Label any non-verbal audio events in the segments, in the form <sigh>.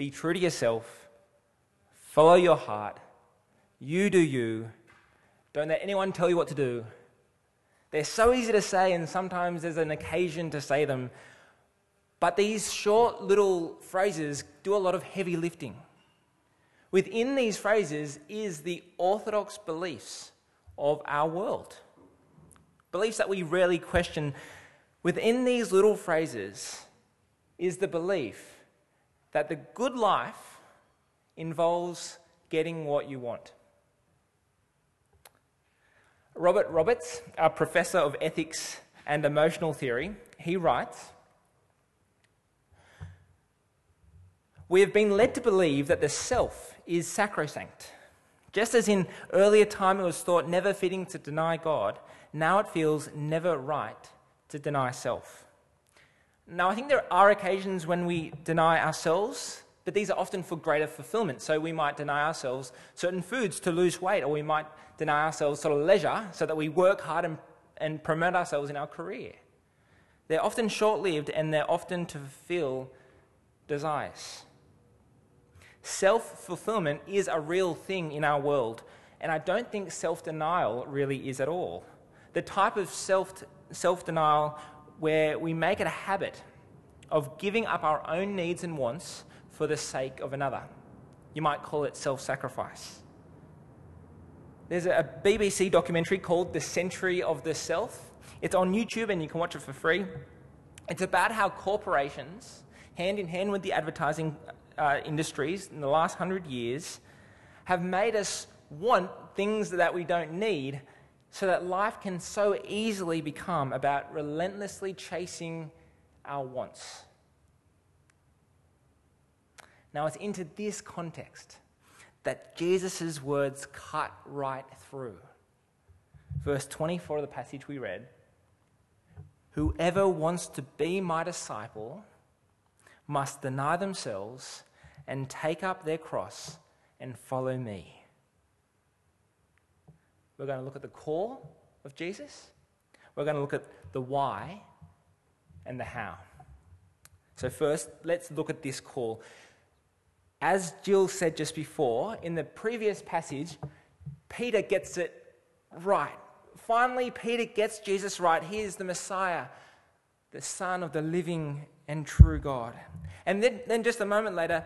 be true to yourself, follow your heart, you do you, don't let anyone tell you what to do. They're so easy to say, and sometimes there's an occasion to say them. But these short little phrases do a lot of heavy lifting. Within these phrases is the orthodox beliefs of our world. Beliefs that we rarely question. Within these little phrases is the belief that the good life involves getting what you want. Robert Roberts, a professor of ethics and emotional theory, he writes We have been led to believe that the self is sacrosanct. Just as in earlier time it was thought never fitting to deny God, now it feels never right to deny self. Now, I think there are occasions when we deny ourselves, but these are often for greater fulfillment. So we might deny ourselves certain foods to lose weight, or we might deny ourselves sort of leisure so that we work hard and, and promote ourselves in our career. They're often short lived and they're often to fulfill desires. Self fulfillment is a real thing in our world, and I don't think self denial really is at all. The type of self denial where we make it a habit of giving up our own needs and wants for the sake of another. You might call it self sacrifice. There's a BBC documentary called The Century of the Self. It's on YouTube and you can watch it for free. It's about how corporations, hand in hand with the advertising uh, industries in the last hundred years have made us want things that we don't need so that life can so easily become about relentlessly chasing our wants. Now, it's into this context that Jesus' words cut right through. Verse 24 of the passage we read Whoever wants to be my disciple must deny themselves and take up their cross and follow me. We're going to look at the call of Jesus. We're going to look at the why and the how. So, first, let's look at this call. As Jill said just before, in the previous passage, Peter gets it right. Finally, Peter gets Jesus right. He is the Messiah, the Son of the living and true God. And then, then just a moment later,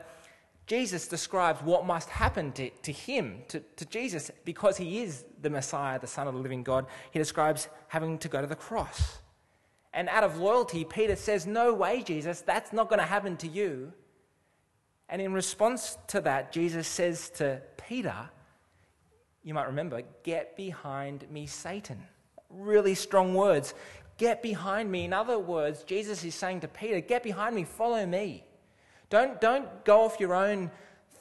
Jesus describes what must happen to, to him, to, to Jesus, because he is the Messiah, the Son of the living God. He describes having to go to the cross. And out of loyalty, Peter says, No way, Jesus, that's not going to happen to you. And in response to that, Jesus says to Peter, you might remember, Get behind me, Satan. Really strong words. Get behind me. In other words, Jesus is saying to Peter, Get behind me, follow me. Don't, don't go off your own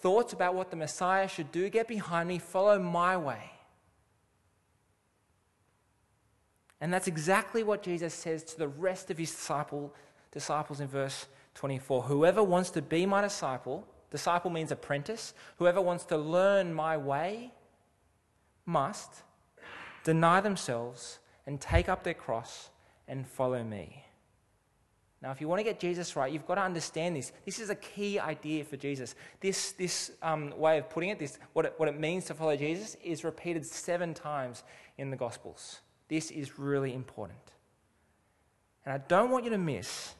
thoughts about what the Messiah should do. Get behind me, follow my way. And that's exactly what Jesus says to the rest of his disciple, disciples in verse 24. Whoever wants to be my disciple, disciple means apprentice, whoever wants to learn my way must deny themselves and take up their cross and follow me. Now, if you want to get Jesus right, you've got to understand this. This is a key idea for Jesus. This, this um, way of putting it, this, what, it, what it means to follow Jesus, is repeated seven times in the Gospels. This is really important. And I don't want you to miss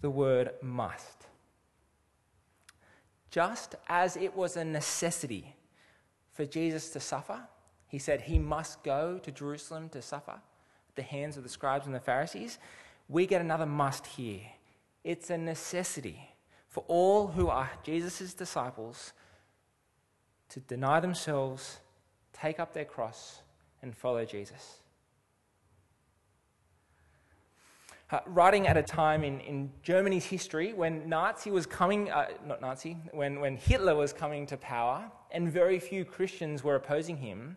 the word must. Just as it was a necessity for Jesus to suffer, he said he must go to Jerusalem to suffer at the hands of the scribes and the Pharisees we get another must here. It's a necessity for all who are Jesus' disciples to deny themselves, take up their cross, and follow Jesus. Uh, writing at a time in, in Germany's history when Nazi was coming, uh, not Nazi, when, when Hitler was coming to power and very few Christians were opposing him,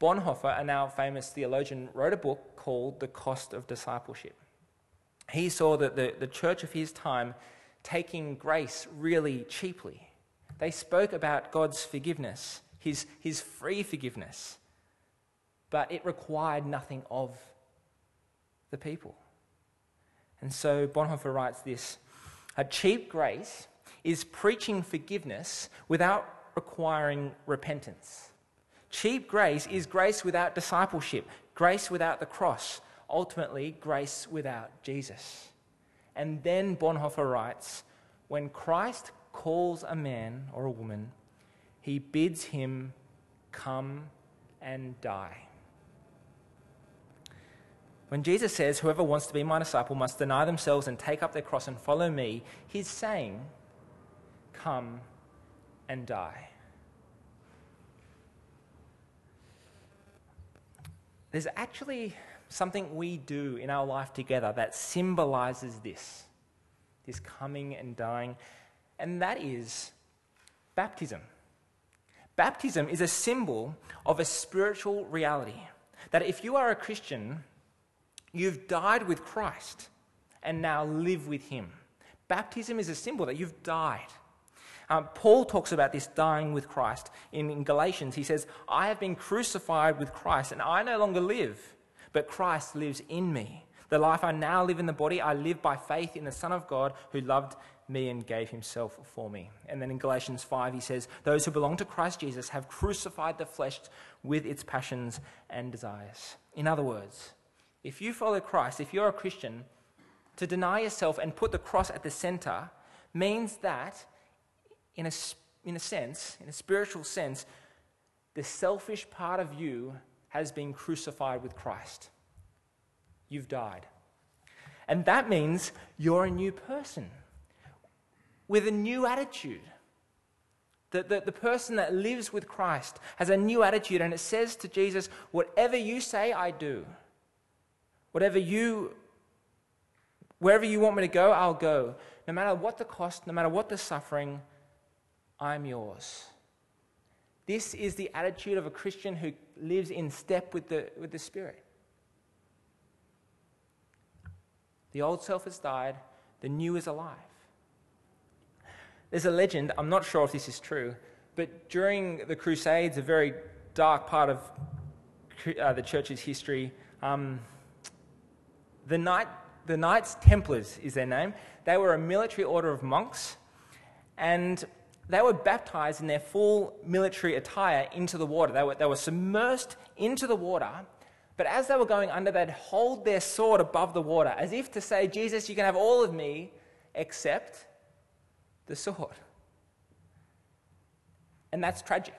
Bonhoeffer, a now famous theologian, wrote a book called The Cost of Discipleship. He saw that the, the church of his time taking grace really cheaply. They spoke about God's forgiveness, his, his free forgiveness, but it required nothing of the people. And so Bonhoeffer writes this A cheap grace is preaching forgiveness without requiring repentance. Cheap grace is grace without discipleship, grace without the cross, ultimately, grace without Jesus. And then Bonhoeffer writes when Christ calls a man or a woman, he bids him come and die. When Jesus says, Whoever wants to be my disciple must deny themselves and take up their cross and follow me, he's saying, Come and die. There's actually something we do in our life together that symbolizes this this coming and dying, and that is baptism. Baptism is a symbol of a spiritual reality. That if you are a Christian, you've died with Christ and now live with him. Baptism is a symbol that you've died. Um, Paul talks about this dying with Christ in, in Galatians. He says, I have been crucified with Christ, and I no longer live, but Christ lives in me. The life I now live in the body, I live by faith in the Son of God who loved me and gave himself for me. And then in Galatians 5, he says, Those who belong to Christ Jesus have crucified the flesh with its passions and desires. In other words, if you follow Christ, if you're a Christian, to deny yourself and put the cross at the center means that, in a, in a sense, in a spiritual sense, the selfish part of you has been crucified with Christ. You've died. And that means you're a new person with a new attitude. The, the, the, person that lives with Christ has a new attitude, and it says to Jesus, Whatever you say, I do. Whatever you, wherever you want me to go, I'll go. No matter what the cost, no matter what the suffering, I'm yours. This is the attitude of a Christian who lives in step with the, with the Spirit. The old self has died, the new is alive. There's a legend, I'm not sure if this is true, but during the Crusades, a very dark part of uh, the church's history, um, the, Knight, the Knights Templars is their name. They were a military order of monks, and they were baptized in their full military attire into the water. They were, they were submersed into the water, but as they were going under, they'd hold their sword above the water, as if to say, Jesus, you can have all of me except the sword. And that's tragic.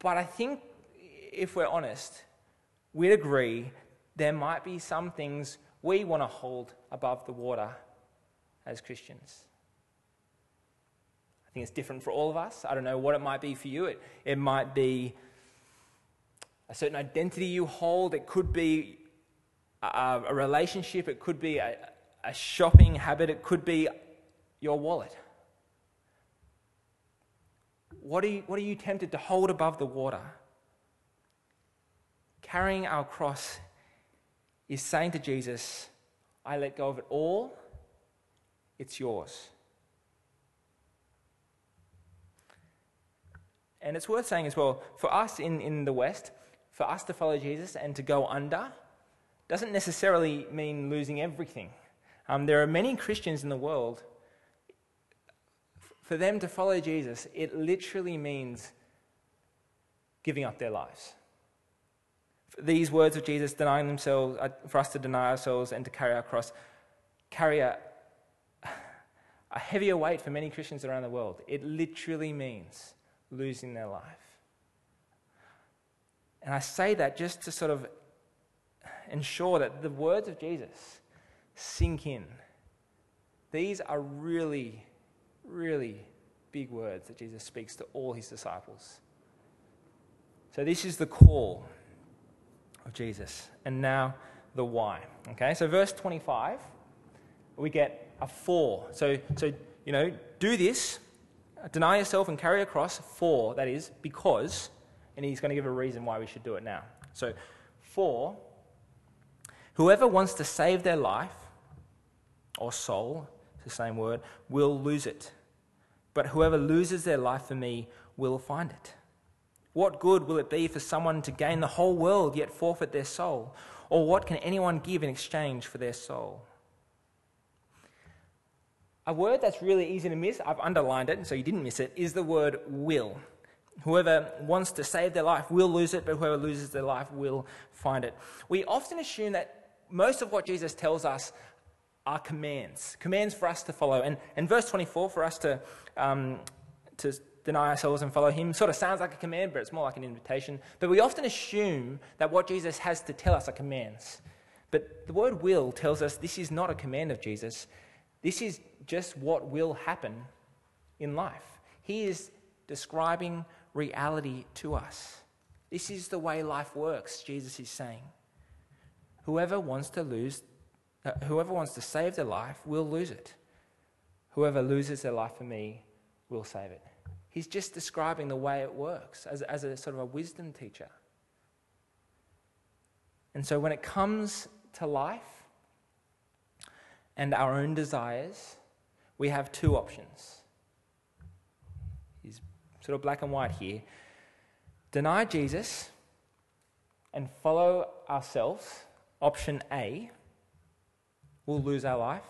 But I think, if we're honest, we'd agree there might be some things we want to hold above the water as Christians. I think it's different for all of us. I don't know what it might be for you. It, it might be a certain identity you hold, it could be a, a relationship, it could be a, a shopping habit, it could be your wallet. What are, you, what are you tempted to hold above the water? Carrying our cross is saying to Jesus, I let go of it all, it's yours. And it's worth saying as well, for us in, in the West, for us to follow Jesus and to go under doesn't necessarily mean losing everything. Um, there are many Christians in the world, for them to follow Jesus, it literally means giving up their lives. These words of Jesus, denying themselves, uh, for us to deny ourselves and to carry our cross, carry a, <sighs> a heavier weight for many Christians around the world. It literally means losing their life. And I say that just to sort of ensure that the words of Jesus sink in. These are really, really big words that Jesus speaks to all his disciples. So, this is the call of Jesus. And now, the why. Okay, so verse 25, we get a for. So, so you know, do this, deny yourself and carry a cross for, that is, because and he's going to give a reason why we should do it now. So, for whoever wants to save their life or soul, it's the same word, will lose it. But whoever loses their life for me will find it. What good will it be for someone to gain the whole world yet forfeit their soul? Or what can anyone give in exchange for their soul? A word that's really easy to miss, I've underlined it so you didn't miss it, is the word will. Whoever wants to save their life will lose it, but whoever loses their life will find it. We often assume that most of what Jesus tells us are commands, commands for us to follow. And, and verse 24, for us to, um, to deny ourselves and follow him, sort of sounds like a command, but it's more like an invitation. But we often assume that what Jesus has to tell us are commands. But the word will tells us this is not a command of Jesus. This is just what will happen in life. He is describing reality to us. This is the way life works, Jesus is saying. Whoever wants to lose, uh, whoever wants to save their life will lose it. Whoever loses their life for me will save it. He's just describing the way it works as, as a sort of a wisdom teacher. And so when it comes to life and our own desires, we have two options. He's sort of black and white here. Deny Jesus and follow ourselves, option A, we'll lose our life.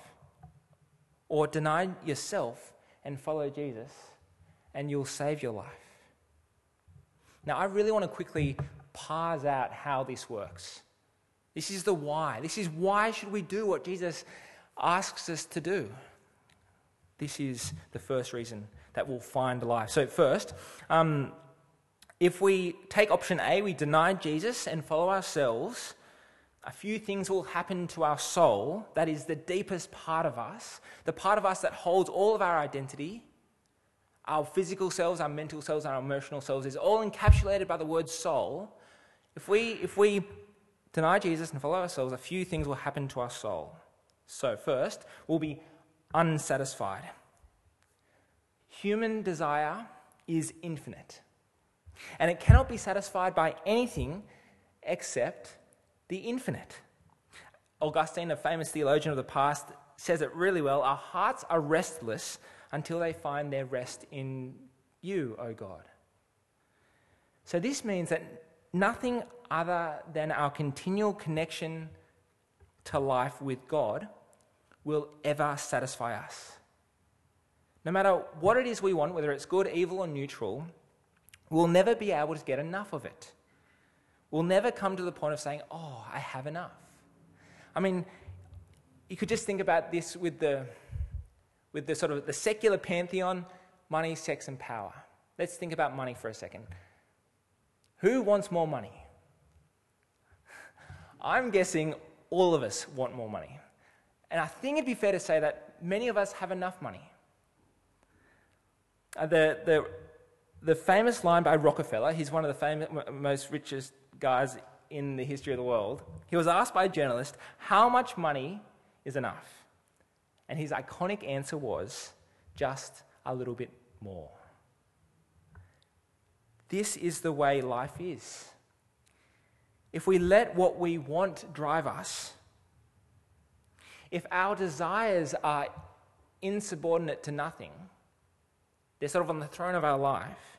Or deny yourself and follow Jesus, and you'll save your life. Now, I really want to quickly parse out how this works. This is the why. This is why should we do what Jesus asks us to do. This is the first reason that we'll find life. So, first, um, if we take option A, we deny Jesus and follow ourselves, a few things will happen to our soul. That is the deepest part of us, the part of us that holds all of our identity. Our physical selves, our mental selves, our emotional selves is all encapsulated by the word soul. If we, if we deny Jesus and follow ourselves, a few things will happen to our soul. So, first, we'll be unsatisfied. Human desire is infinite, and it cannot be satisfied by anything except the infinite. Augustine, a famous theologian of the past, says it really well Our hearts are restless until they find their rest in you, O God. So, this means that nothing other than our continual connection to life with God will ever satisfy us. No matter what it is we want, whether it's good, evil, or neutral, we'll never be able to get enough of it. We'll never come to the point of saying, Oh, I have enough. I mean, you could just think about this with the, with the sort of the secular pantheon money, sex, and power. Let's think about money for a second. Who wants more money? <laughs> I'm guessing all of us want more money. And I think it'd be fair to say that many of us have enough money. Uh, the, the, the famous line by Rockefeller, he's one of the famous, most richest guys in the history of the world. He was asked by a journalist, How much money is enough? And his iconic answer was, Just a little bit more. This is the way life is. If we let what we want drive us, if our desires are insubordinate to nothing, they're sort of on the throne of our life,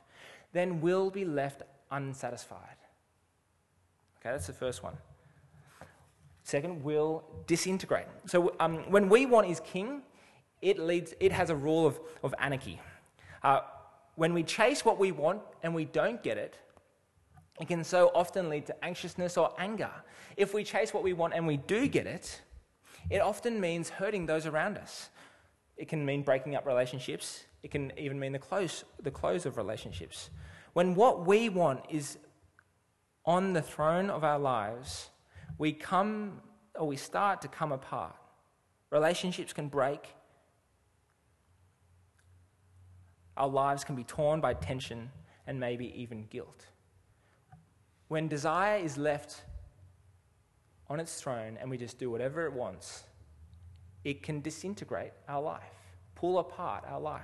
then we'll be left unsatisfied. Okay, that's the first one. Second, we'll disintegrate. So um, when we want is king, it, leads, it has a rule of, of anarchy. Uh, when we chase what we want and we don't get it, it can so often lead to anxiousness or anger. If we chase what we want and we do get it, it often means hurting those around us. It can mean breaking up relationships. It can even mean the close, the close of relationships. When what we want is on the throne of our lives, we come or we start to come apart. Relationships can break. Our lives can be torn by tension and maybe even guilt. When desire is left on its throne and we just do whatever it wants, it can disintegrate our life, pull apart our life.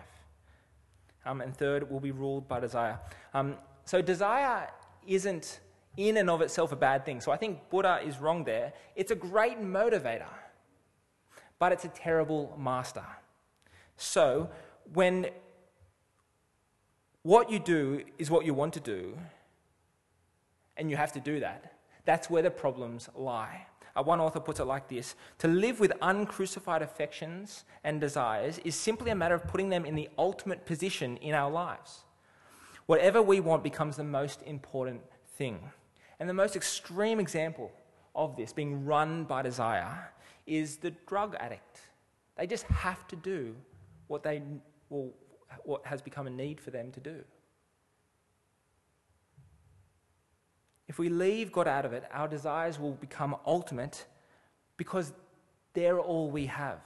Um, and third, will be ruled by desire. Um, so, desire isn't in and of itself a bad thing. So, I think Buddha is wrong there. It's a great motivator, but it's a terrible master. So, when what you do is what you want to do, and you have to do that, that's where the problems lie. uh, one author puts it like this To live with uncrucified affections and desires is simply a matter of putting them in the ultimate position in our lives. Whatever we want becomes the most important thing. And the most extreme example of this, being run by desire, is the drug addict. They just have to do what, they, well, what has become a need for them to do. If we leave God out of it, our desires will become ultimate because they're all we have.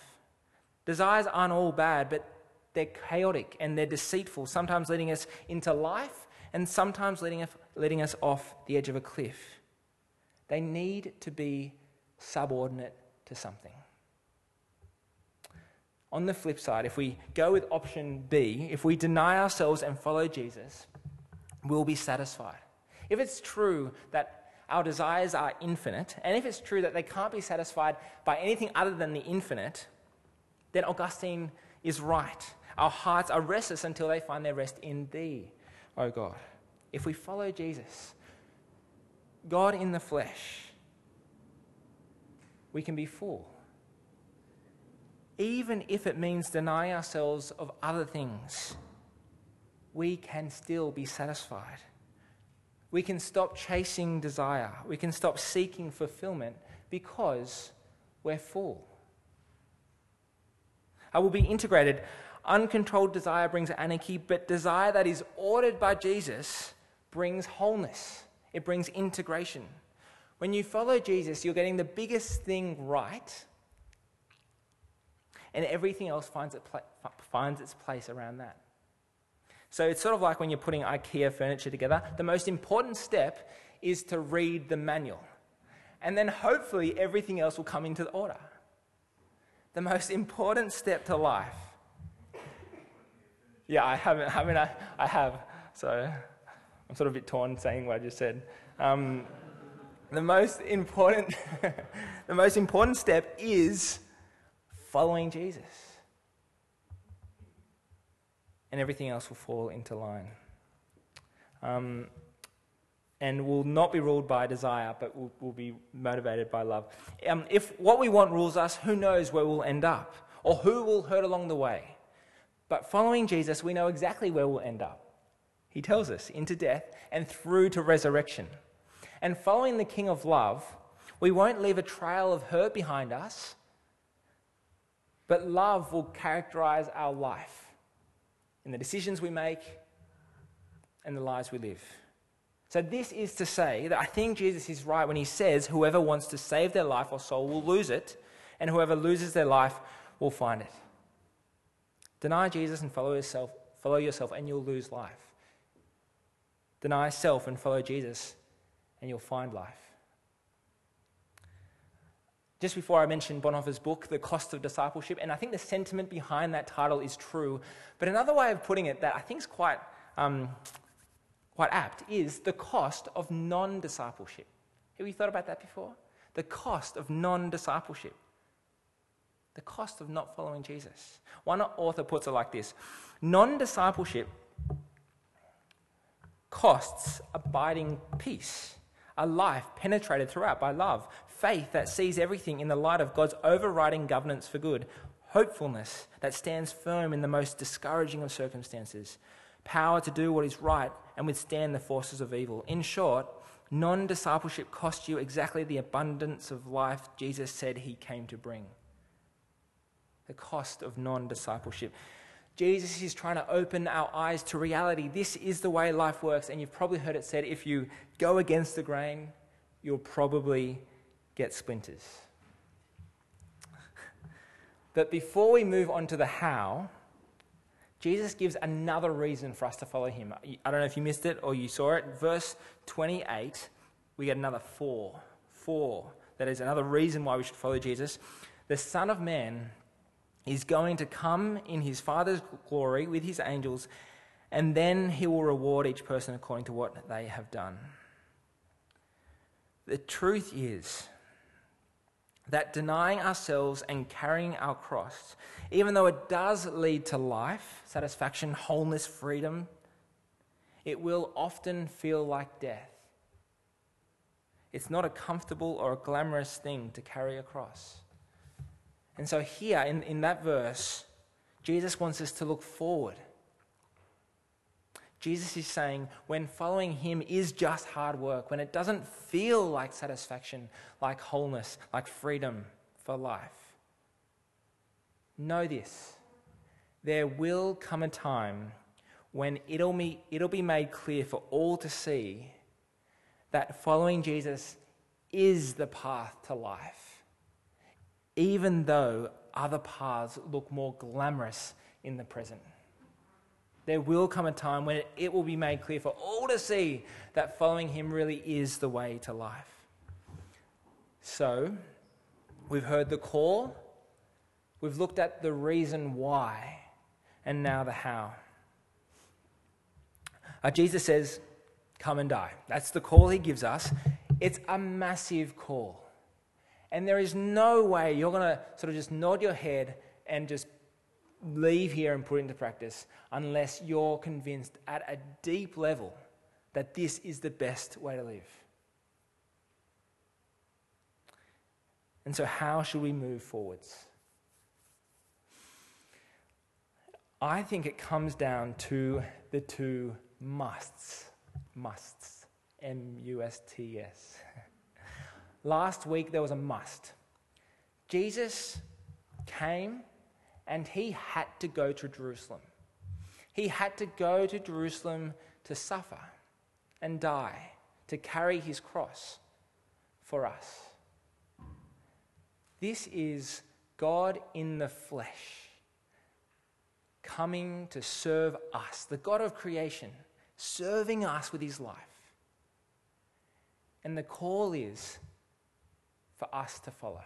Desires aren't all bad, but they're chaotic and they're deceitful, sometimes leading us into life and sometimes leading us, us off the edge of a cliff. They need to be subordinate to something. On the flip side, if we go with option B, if we deny ourselves and follow Jesus, we'll be satisfied. If it's true that our desires are infinite, and if it's true that they can't be satisfied by anything other than the infinite, then Augustine is right. Our hearts are restless until they find their rest in Thee, O God. If we follow Jesus, God in the flesh, we can be full. Even if it means denying ourselves of other things, we can still be satisfied. We can stop chasing desire. We can stop seeking fulfillment because we're full. I will be integrated. Uncontrolled desire brings anarchy, but desire that is ordered by Jesus brings wholeness. It brings integration. When you follow Jesus, you're getting the biggest thing right, and everything else finds, it finds its place around that. So it's sort of like when you're putting IKEA furniture together. The most important step is to read the manual. And then hopefully everything else will come into order. The most important step to life. Yeah, I haven't. I mean, I, I have. So I'm sort of a bit torn saying what I just said. Um, the most important, <laughs> the most important step is following Jesus and everything else will fall into line. Um, and will not be ruled by desire, but will, will be motivated by love. Um, if what we want rules us, who knows where we'll end up or who will hurt along the way. But following Jesus, we know exactly where we'll end up. He tells us into death and through to resurrection. And following the King of love, we won't leave a trail of hurt behind us, but love will characterize our life in the decisions we make and the lives we live. So, this is to say that I think Jesus is right when he says, Whoever wants to save their life or soul will lose it, and whoever loses their life will find it. Deny Jesus and follow yourself, follow yourself, and you'll lose life. Deny self and follow Jesus, and you'll find life. Just before I mentioned Bonhoeffer's book, The Cost of Discipleship, and I think the sentiment behind that title is true. But another way of putting it that I think is quite, um, quite apt is the cost of non discipleship. Have you thought about that before? The cost of non discipleship. The cost of not following Jesus. One author puts it like this Non discipleship costs abiding peace, a life penetrated throughout by love, faith that sees everything in the light of God's overriding governance for good, hopefulness that stands firm in the most discouraging of circumstances, power to do what is right and withstand the forces of evil. In short, non discipleship costs you exactly the abundance of life Jesus said he came to bring. The cost of non discipleship. Jesus is trying to open our eyes to reality. This is the way life works. And you've probably heard it said if you go against the grain, you'll probably get splinters. but before we move on to the how, Jesus gives another reason for us to follow him. I don't know if you missed it or you saw it. Verse 28, we get another for. For. That is another reason why we should follow Jesus. The Son of Man is going to come in his Father's glory with his angels, and then he will reward each person according to what they have done. The truth is, that denying ourselves and carrying our cross, even though it does lead to life, satisfaction, wholeness, freedom, it will often feel like death. It's not a comfortable or a glamorous thing to carry a cross. And so, here in, in that verse, Jesus wants us to look forward. Jesus is saying when following him is just hard work, when it doesn't feel like satisfaction, like wholeness, like freedom for life, know this there will come a time when it'll be, it'll be made clear for all to see that following Jesus is the path to life, even though other paths look more glamorous in the present. There will come a time when it will be made clear for all to see that following Him really is the way to life. So, we've heard the call, we've looked at the reason why, and now the how. Uh, Jesus says, Come and die. That's the call He gives us. It's a massive call. And there is no way you're going to sort of just nod your head and just leave here and put into practice unless you're convinced at a deep level that this is the best way to live. And so, how should we move forwards? I think it comes down to the two musts. Musts. M U S T S. <laughs> Last week there was a must. Jesus came and he had to go to Jerusalem. He had to go to Jerusalem to suffer and die, to carry his cross for us. This is God in the flesh coming to serve us, the God of creation, serving us with his life. And the call is for us to follow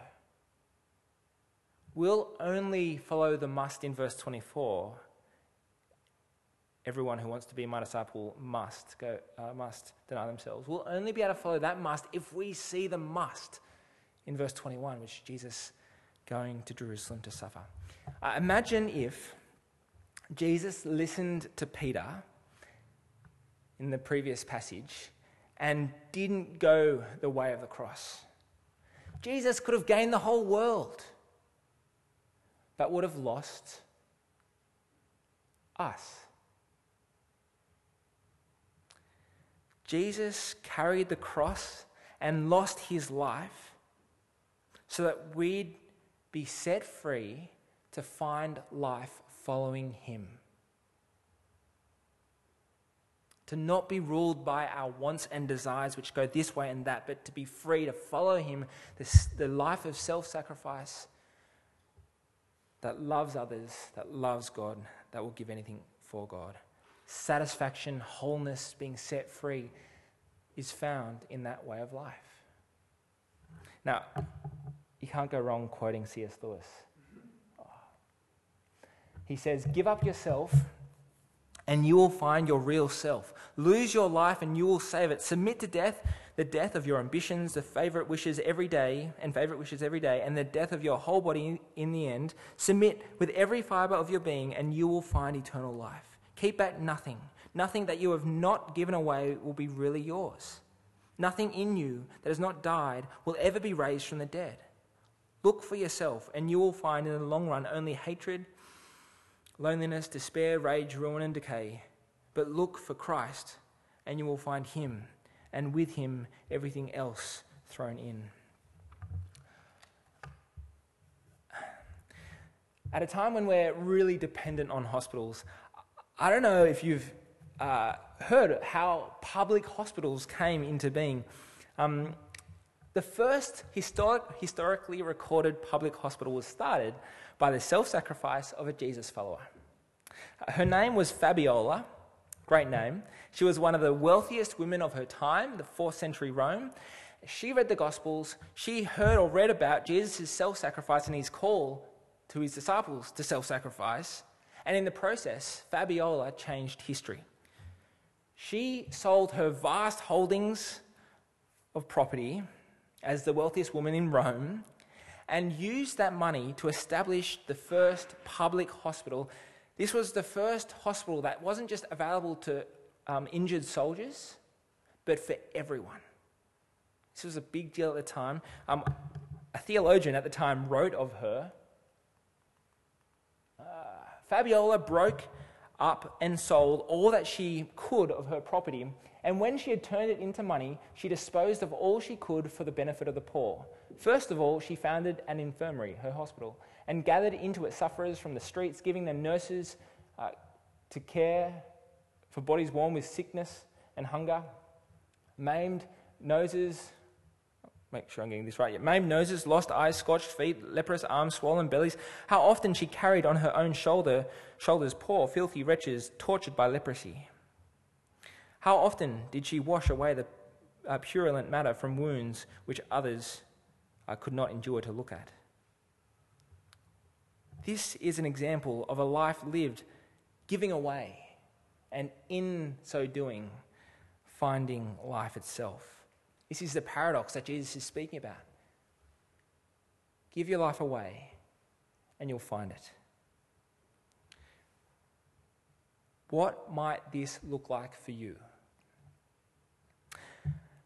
will only follow the must in verse 24. Everyone who wants to be my disciple must go, uh, must deny themselves. We'll only be able to follow that must if we see the must in verse 21, which Jesus going to Jerusalem to suffer. Uh, imagine if Jesus listened to Peter in the previous passage and didn't go the way of the cross. Jesus could have gained the whole world but would have lost us. Jesus carried the cross and lost his life so that we'd be set free to find life following him. To not be ruled by our wants and desires, which go this way and that, but to be free to follow him, the, the life of self sacrifice that loves others, that loves God, that will give anything for God. Satisfaction, wholeness, being set free is found in that way of life. Now, you can't go wrong quoting C.S. Lewis. He says, Give up yourself and you will find your real self. Lose your life and you will save it. Submit to death the death of your ambitions, the favorite wishes every day, and favorite wishes every day, and the death of your whole body in the end. Submit with every fiber of your being, and you will find eternal life. Keep back nothing. Nothing that you have not given away will be really yours. Nothing in you that has not died will ever be raised from the dead. Look for yourself, and you will find in the long run only hatred, loneliness, despair, rage, ruin, and decay. But look for Christ, and you will find Him and with him everything else thrown in. At a time when we're really dependent on hospitals, I don't know if you've uh, heard how public hospitals came into being. Um, the first historic, historically recorded public hospital was started by the self sacrifice of a Jesus follower. Her name was Fabiola, Great name. She was one of the wealthiest women of her time, the 4th century Rome. She read the Gospels. She heard or read about Jesus' self sacrifice and his call to his disciples to self sacrifice. And in the process, Fabiola changed history. She sold her vast holdings of property as the wealthiest woman in Rome and used that money to establish the first public hospital this was the first hospital that wasn't just available to um, injured soldiers, but for everyone. This was a big deal at the time. Um, a theologian at the time wrote of her uh, Fabiola broke up and sold all that she could of her property, and when she had turned it into money, she disposed of all she could for the benefit of the poor. First of all, she founded an infirmary, her hospital, and gathered into it sufferers from the streets, giving them nurses uh, to care for bodies worn with sickness and hunger, maimed noses, make sure I'm getting this right. Maimed noses, lost eyes, scorched feet, leprous arms, swollen bellies. How often she carried on her own shoulder, shoulders poor, filthy wretches tortured by leprosy. How often did she wash away the uh, purulent matter from wounds which others uh, could not endure to look at? This is an example of a life lived giving away, and in so doing, finding life itself. This is the paradox that Jesus is speaking about. Give your life away, and you'll find it. What might this look like for you?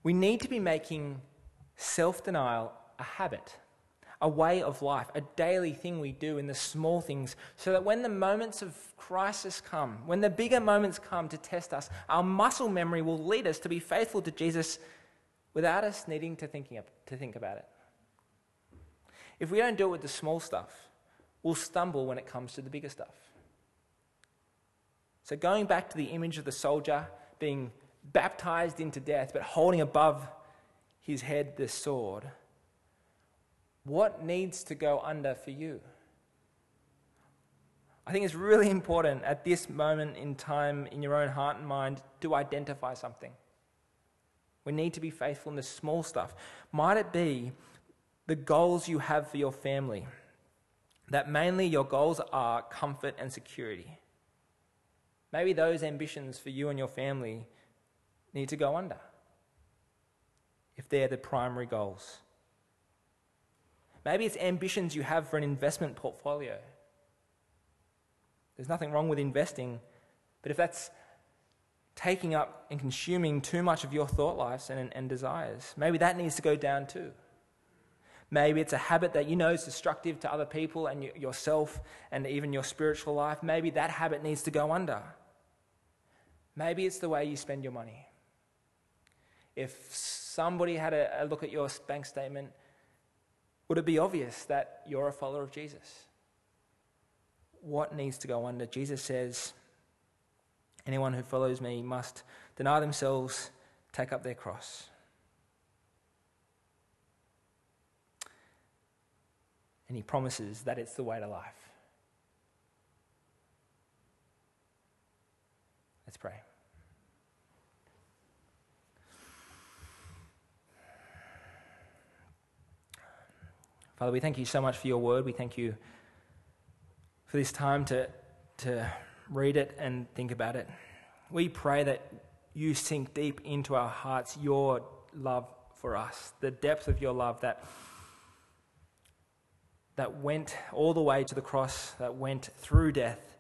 We need to be making self denial a habit, a way of life, a daily thing we do in the small things, so that when the moments of crisis come, when the bigger moments come to test us, our muscle memory will lead us to be faithful to Jesus without us needing to, thinking, to think about it. If we don't do it with the small stuff, we'll stumble when it comes to the bigger stuff. So, going back to the image of the soldier being baptized into death, but holding above his head the sword, what needs to go under for you? I think it's really important at this moment in time in your own heart and mind to identify something. We need to be faithful in the small stuff. Might it be the goals you have for your family? That mainly your goals are comfort and security. Maybe those ambitions for you and your family need to go under if they're the primary goals. Maybe it's ambitions you have for an investment portfolio. There's nothing wrong with investing, but if that's taking up and consuming too much of your thought lives and, and desires. Maybe that needs to go down too. Maybe it's a habit that you know is destructive to other people and yourself and even your spiritual life. Maybe that habit needs to go under. Maybe it's the way you spend your money. If somebody had a, a look at your bank statement, would it be obvious that you're a follower of Jesus? What needs to go under? Jesus says, Anyone who follows me must deny themselves, take up their cross. And he promises that it's the way to life. Let's pray. Father, we thank you so much for your word. We thank you for this time to, to read it and think about it. We pray that you sink deep into our hearts your love for us, the depth of your love that, that went all the way to the cross, that went through death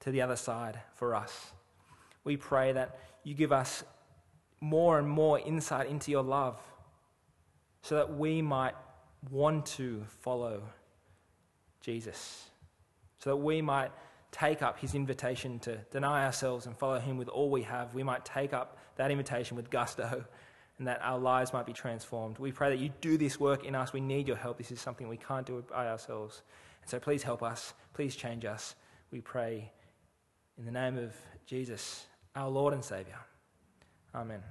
to the other side for us. We pray that you give us more and more insight into your love so that we might want to follow Jesus, so that we might take up his invitation to deny ourselves and follow him with all we have, we might take up that invitation with gusto and that our lives might be transformed. We pray that you do this work in us. We need your help. This is something we can't do by ourselves. And so please help us. Please change us. We pray in the name of Jesus, our Lord and Saviour. Amen.